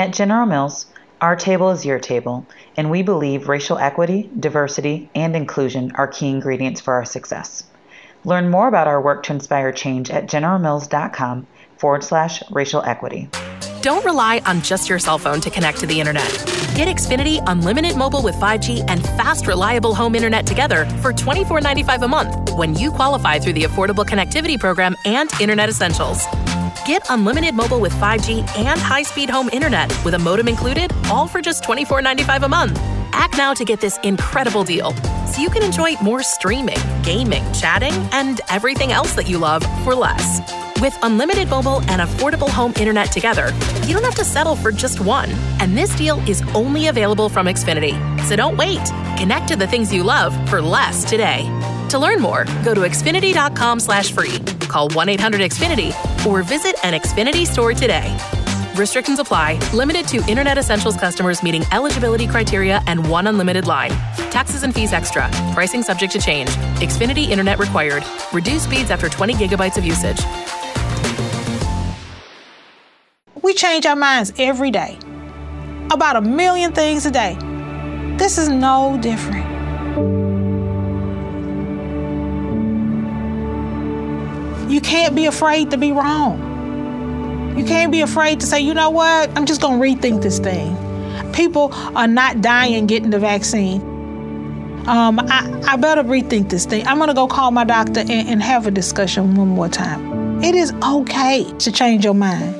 At General Mills, our table is your table, and we believe racial equity, diversity, and inclusion are key ingredients for our success. Learn more about our work to inspire change at generalmills.com forward slash racial equity. Don't rely on just your cell phone to connect to the internet. Get Xfinity Unlimited Mobile with 5G and fast, reliable home internet together for $24.95 a month when you qualify through the Affordable Connectivity Program and Internet Essentials. Get unlimited mobile with 5G and high speed home internet with a modem included, all for just $24.95 a month. Act now to get this incredible deal so you can enjoy more streaming, gaming, chatting, and everything else that you love for less. With unlimited mobile and affordable home internet together, you don't have to settle for just one. And this deal is only available from Xfinity. So don't wait. Connect to the things you love for less today. To learn more, go to Xfinity.com slash free, call 1-800-XFINITY, or visit an Xfinity store today. Restrictions apply. Limited to Internet Essentials customers meeting eligibility criteria and one unlimited line. Taxes and fees extra. Pricing subject to change. Xfinity Internet required. Reduced speeds after 20 gigabytes of usage. We change our minds every day. About a million things a day. This is no different. You can't be afraid to be wrong. You can't be afraid to say, you know what, I'm just going to rethink this thing. People are not dying getting the vaccine. Um, I, I better rethink this thing. I'm going to go call my doctor and, and have a discussion one more time. It is okay to change your mind.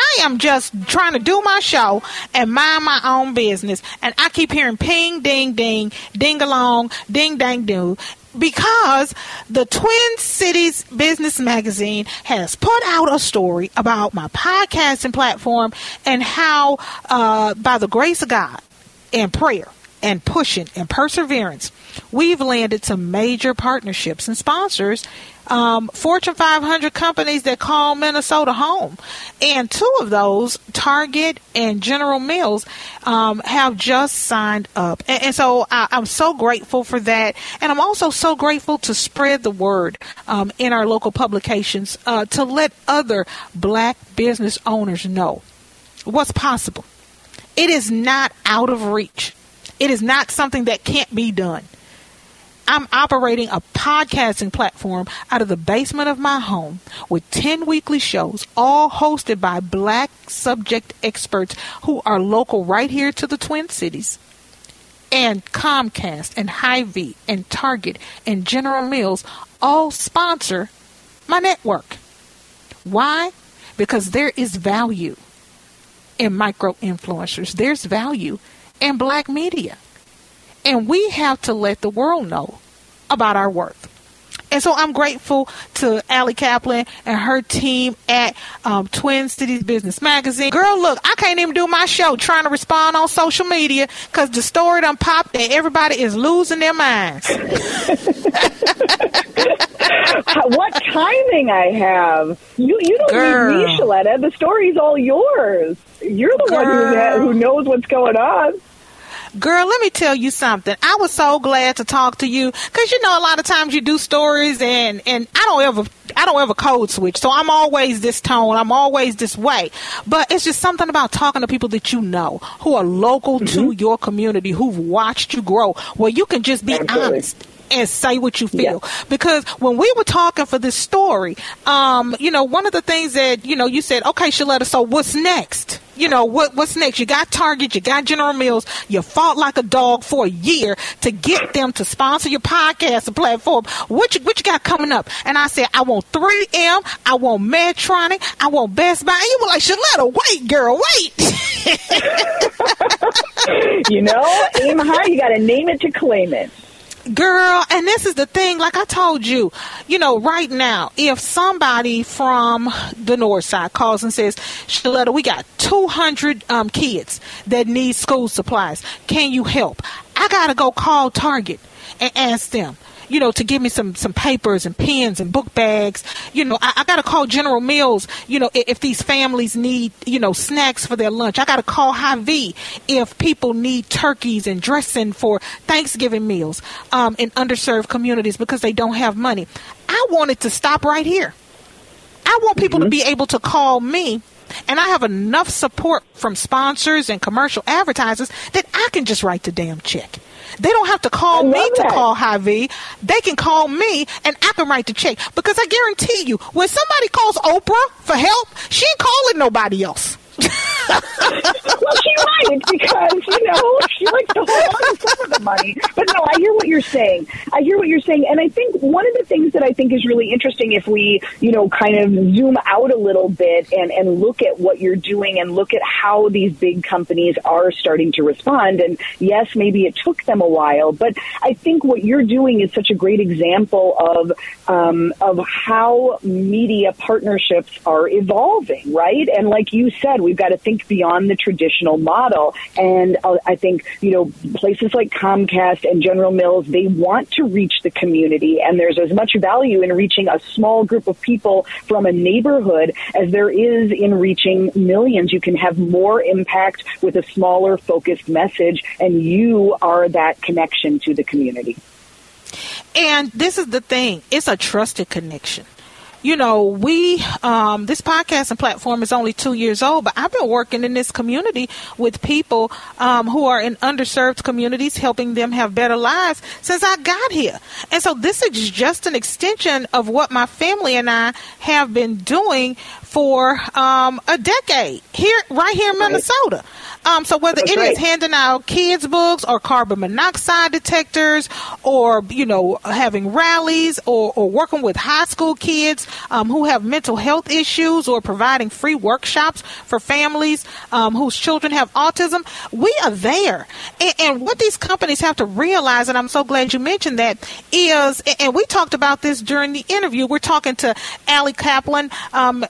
am just trying to do my show and mind my own business, and I keep hearing ping, ding, ding, ding along, ding, dang, do. Because the Twin Cities Business Magazine has put out a story about my podcasting platform and how, uh, by the grace of God and prayer and pushing and perseverance, we've landed some major partnerships and sponsors um, Fortune 500 companies that call Minnesota home. And two of those, Target and General Mills, um, have just signed up. And, and so I, am so grateful for that. And I'm also so grateful to spread the word um, in our local publications uh, to let other black business owners know what's possible. It is not out of reach. It is not something that can't be done. I'm operating a podcasting platform out of the basement of my home with 10 weekly shows, all hosted by black subject experts who are local right here to the Twin Cities. And Comcast and Hy-Vee and Target and General Mills all sponsor my network. Why? Because there is value in micro influencers. There's value in black media. And we have to let the world know about our worth. And so I'm grateful to Allie Kaplan and her team at um, Twin Cities Business Magazine. Girl, look, I can't even do my show trying to respond on social media because the story done popped and everybody is losing their minds. what timing I have. You you don't Girl. need me, Sheletta. The story's all yours. You're the Girl. one who, who knows what's going on. Girl, let me tell you something. I was so glad to talk to you because you know a lot of times you do stories and and I don't ever I don't ever code switch, so I'm always this tone. I'm always this way. But it's just something about talking to people that you know who are local mm-hmm. to your community, who've watched you grow, where you can just be Absolutely. honest and say what you feel. Yeah. Because when we were talking for this story, um, you know, one of the things that, you know, you said, okay, Sheletta, so what's next? You know, what what's next? You got Target, you got General Mills, you fought like a dog for a year to get them to sponsor your podcast platform. What you, what you got coming up? And I said, I want 3M, I want Medtronic, I want Best Buy. And you were like, Sheletta, wait, girl, wait. you know, aim high, you got to name it to claim it. Girl, and this is the thing, like I told you, you know, right now, if somebody from the north side calls and says, Sheletta, we got 200 um, kids that need school supplies. Can you help? I got to go call Target and ask them you know, to give me some some papers and pens and book bags. You know, I, I got to call General Mills. You know, if, if, these families need you know snacks for their lunch, I got to call Hy-Vee if people need turkeys and dressing for Thanksgiving meals um, in underserved communities because they don't have money. I want it to stop right here. I want people mm-hmm. to be able to call me and I have enough support from sponsors and commercial advertisers that I can just write the damn check. They don't have to call me that. to call Hy-Vee. They can call me and I can write the check. Because I guarantee you, when somebody calls Oprah for help, she ain't calling nobody else well, she might because you know she likes to hold on to some of the money. But no, I hear what you're saying. I hear what you're saying, and I think one of the things that I think is really interesting if we, you know, kind of zoom out a little bit and and look at what you're doing and look at how these big companies are starting to respond. And yes, maybe it took them a while, but I think what you're doing is such a great example of um, of how media partnerships are evolving, right? And like you said, we've got to think beyond the traditional model. And uh, I think, you know, places like Comcast and General Mills, they want to reach the community. And there's as much value in reaching a small group of people from a neighborhood as there is in reaching millions. You can have more impact with a smaller focused message, and you are that connection to the community. And this is the thing it's a trusted connection you know, we, um, this podcasting platform is only two years old, but I've been working in this community with people um, who are in underserved communities, helping them have better lives since I got here. And so this is just an extension of what my family and I have been doing for um, a decade here, right here in Minnesota. Um, so whether That's it right. is handing out kids books or carbon monoxide detectors, or you know having rallies, or, or working with high school kids um, who have mental health issues, or providing free workshops for families um, whose children have autism, we are there. And, and what these companies have to realize, and I'm so glad you mentioned that, is, and we talked about this during the interview. We're talking to Allie Kaplan um,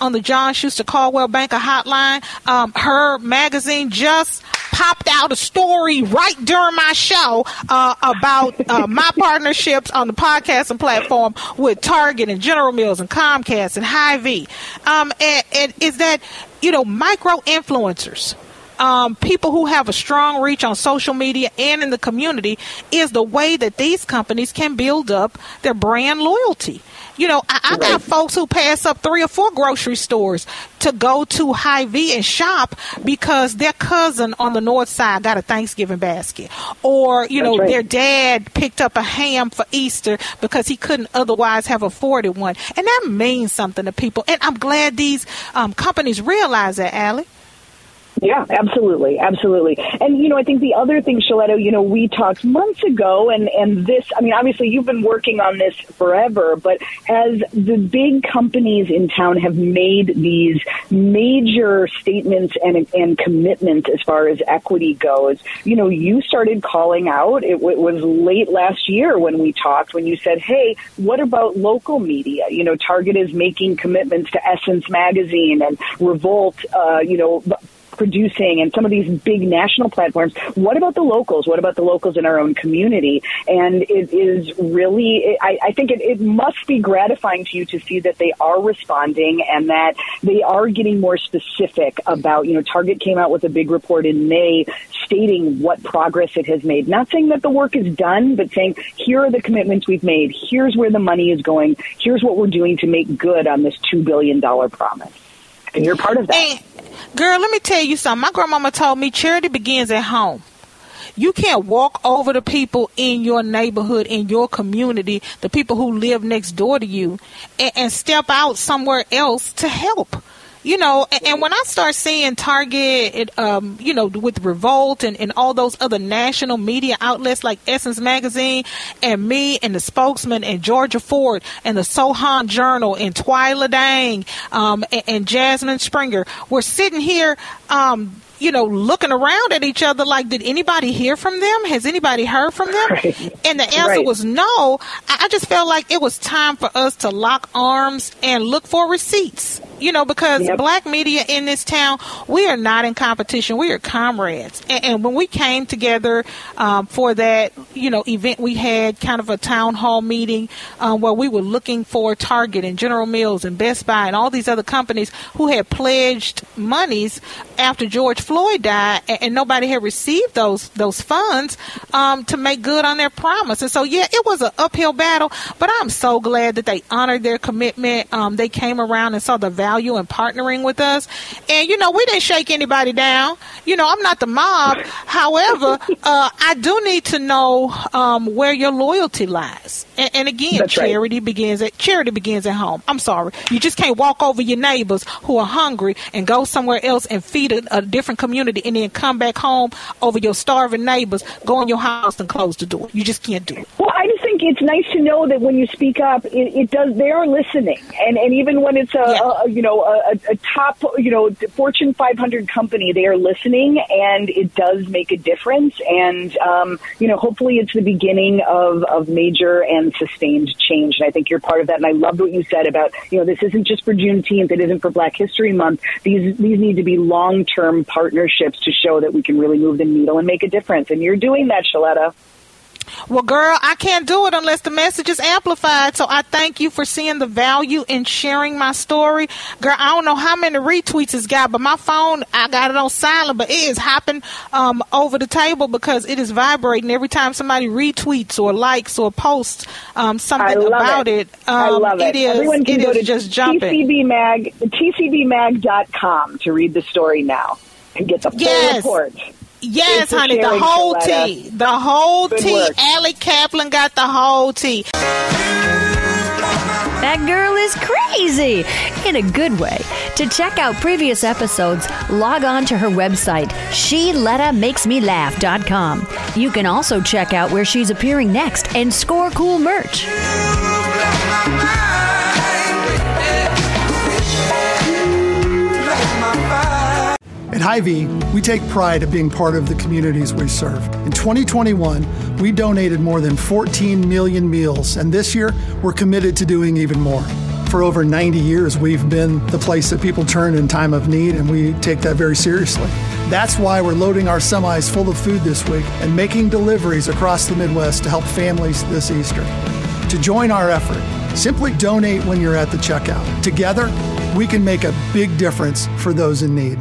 on the John Schuster Coldwell Banker Hotline. Um, her magazine just popped out a story right during my show uh, about uh, my partnerships on the podcasting platform with Target and General Mills and Comcast and Hy-Vee. Um, and, and is that, you know, micro influencers. Um, people who have a strong reach on social media and in the community is the way that these companies can build up their brand loyalty. You know, I, I got folks who pass up three or four grocery stores to go to Hy-Vee and shop because their cousin on the north side got a Thanksgiving basket, or you That's know, right. their dad picked up a ham for Easter because he couldn't otherwise have afforded one, and that means something to people. And I'm glad these um, companies realize that, Allie. Yeah, absolutely, absolutely. And you know, I think the other thing, Shaletto, you know, we talked months ago, and and this. I mean, obviously, you've been working on this forever, but as the big companies in town have made these major statements and and commitments as far as equity goes, you know, you started calling out. It, it was late last year when we talked, when you said, "Hey, what about local media? You know, Target is making commitments to Essence Magazine and Revolt. Uh, you know." Producing and some of these big national platforms. What about the locals? What about the locals in our own community? And it is really, I, I think it, it must be gratifying to you to see that they are responding and that they are getting more specific about, you know, Target came out with a big report in May stating what progress it has made. Not saying that the work is done, but saying here are the commitments we've made. Here's where the money is going. Here's what we're doing to make good on this $2 billion promise. And you're part of that. Girl, let me tell you something. My grandmama told me charity begins at home. You can't walk over the people in your neighborhood, in your community, the people who live next door to you, and, and step out somewhere else to help you know, and, and, when I start seeing Target, um, you know, with Revolt and, and all those other national media outlets like Essence Magazine and me and the spokesman and Georgia Fort and the Sahan Journal and Twyla Dang um, and, and Jasmine Springer, we're sitting here um, you know, looking around at each other like, did anybody hear from them? Has anybody heard from them? Right. And the answer right. was no. I just felt like it was time for us to lock arms and look for receipts. You know, because yep. black media in this town, we are not in competition. We are comrades. And, and when we came together um, for that, you know, event, we had kind of a town hall meeting um, where we were looking for Target and General Mills and Best Buy and all these other companies who had pledged monies after George Floyd died, and, and nobody had received those those funds um, to make good on their promise. And so, yeah, it was an uphill battle, but I'm so glad that they honored their commitment. Um, they came around and saw the value in partnering with us, and you know, we didn't shake anybody down. You know, I'm not the mob. However, uh, I do need to know um, where your loyalty lies. And, and again, That's charity right. begins at charity begins at home. I'm sorry, you just can't walk over your neighbors who are hungry and go somewhere else and feed a, a different community and then come back home over your starving neighbors, go in your house and close the door. You just can't do it. Well, I just think it's nice to know that when you speak up, it, it does. They are listening, and and even when it's a, yeah. a you know a, a top you know Fortune 500 company, they are listening, and it does make a difference. And um, you know, hopefully, it's the beginning of of major and sustained change. And I think you're part of that. And I loved what you said about you know this isn't just for Juneteenth, it isn't for Black History Month. These these need to be long term partnerships to show that we can really move the needle and make a difference. And you're doing that, Sheletta. Well, girl, I can't do it unless the message is amplified. So I thank you for seeing the value in sharing my story. Girl, I don't know how many retweets it's got, but my phone, I got it on silent, but it is hopping um, over the table because it is vibrating every time somebody retweets or likes or posts um, something about it. it. Um, I love it. It is, Everyone can it go to just jumping. TCBmag, TCBmag.com to read the story now and get the full yes. report. Yes, honey, the whole tea. The whole Good tea. Work. Allie Kaplan got the whole tea. That girl is crazy in a good way. To check out previous episodes, log on to her website, SheLettaMakesMeLaugh.com. You can also check out where she's appearing next and score cool merch. Hy-Vee, we take pride of being part of the communities we serve. In 2021, we donated more than 14 million meals, and this year, we're committed to doing even more. For over 90 years, we've been the place that people turn in time of need, and we take that very seriously. That's why we're loading our semis full of food this week and making deliveries across the Midwest to help families this Easter. To join our effort, simply donate when you're at the checkout. Together, we can make a big difference for those in need.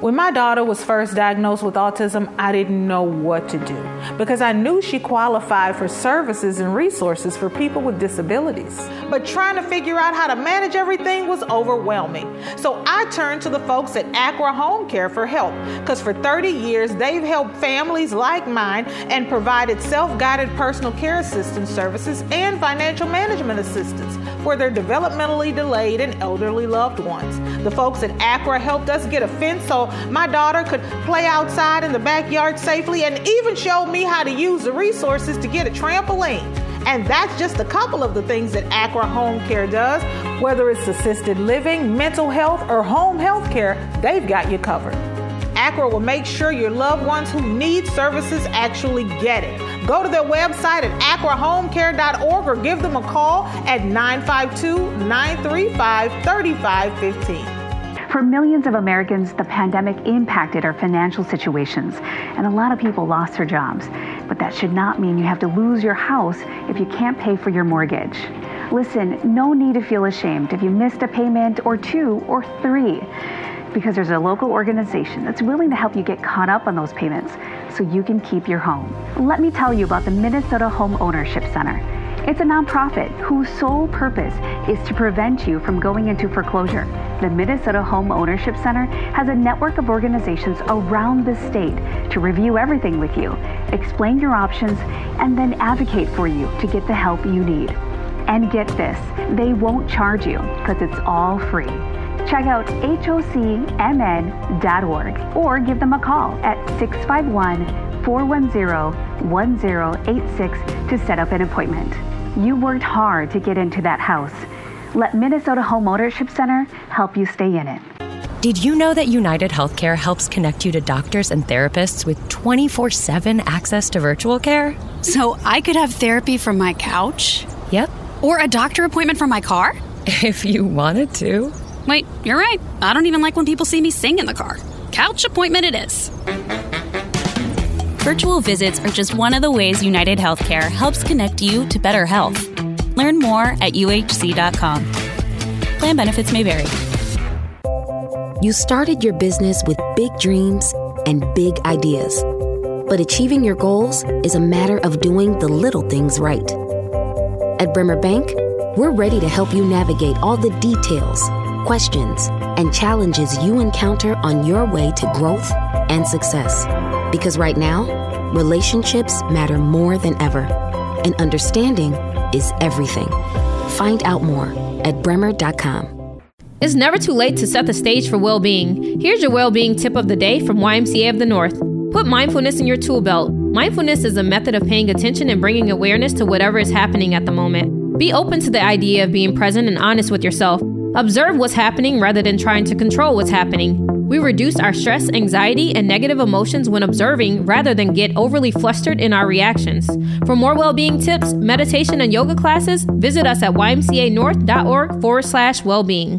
When my daughter was first diagnosed with autism, I didn't know what to do because I knew she qualified for services and resources for people with disabilities. But trying to figure out how to manage everything was overwhelming. So I turned to the folks at Acra Home Care for help because for 30 years they've helped families like mine and provided self guided personal care assistance services and financial management assistance for their developmentally delayed and elderly loved ones. The folks at Acra helped us get a fence so my daughter could play outside in the backyard safely and even showed me how to use the resources to get a trampoline. And that's just a couple of the things that Acra Home Care does. Whether it's assisted living, mental health, or home health care, they've got you covered. Acra will make sure your loved ones who need services actually get it. Go to their website at acrahomecare.org or give them a call at 952 935 3515. For millions of Americans, the pandemic impacted our financial situations, and a lot of people lost their jobs. But that should not mean you have to lose your house if you can't pay for your mortgage. Listen, no need to feel ashamed if you missed a payment or two or three, because there's a local organization that's willing to help you get caught up on those payments so you can keep your home. Let me tell you about the Minnesota Home Ownership Center. It's a nonprofit whose sole purpose is to prevent you from going into foreclosure. The Minnesota Home Ownership Center has a network of organizations around the state to review everything with you, explain your options, and then advocate for you to get the help you need. And get this, they won't charge you because it's all free. Check out hocmn.org or give them a call at 651 410 1086 to set up an appointment. You worked hard to get into that house. Let Minnesota Home Ownership Center help you stay in it. Did you know that United Healthcare helps connect you to doctors and therapists with 24 7 access to virtual care? So I could have therapy from my couch? Yep. Or a doctor appointment from my car? If you wanted to. Wait, you're right. I don't even like when people see me sing in the car. Couch appointment it is. Virtual visits are just one of the ways United Healthcare helps connect you to better health. Learn more at uhc.com. Plan benefits may vary. You started your business with big dreams and big ideas. But achieving your goals is a matter of doing the little things right. At Bremer Bank, we're ready to help you navigate all the details, questions, and challenges you encounter on your way to growth and success. Because right now, relationships matter more than ever, and understanding is everything. Find out more at bremer.com. It's never too late to set the stage for well being. Here's your well being tip of the day from YMCA of the North. Put mindfulness in your tool belt. Mindfulness is a method of paying attention and bringing awareness to whatever is happening at the moment. Be open to the idea of being present and honest with yourself. Observe what's happening rather than trying to control what's happening. We reduce our stress, anxiety, and negative emotions when observing rather than get overly flustered in our reactions. For more well being tips, meditation, and yoga classes, visit us at ymcanorth.org forward slash well being.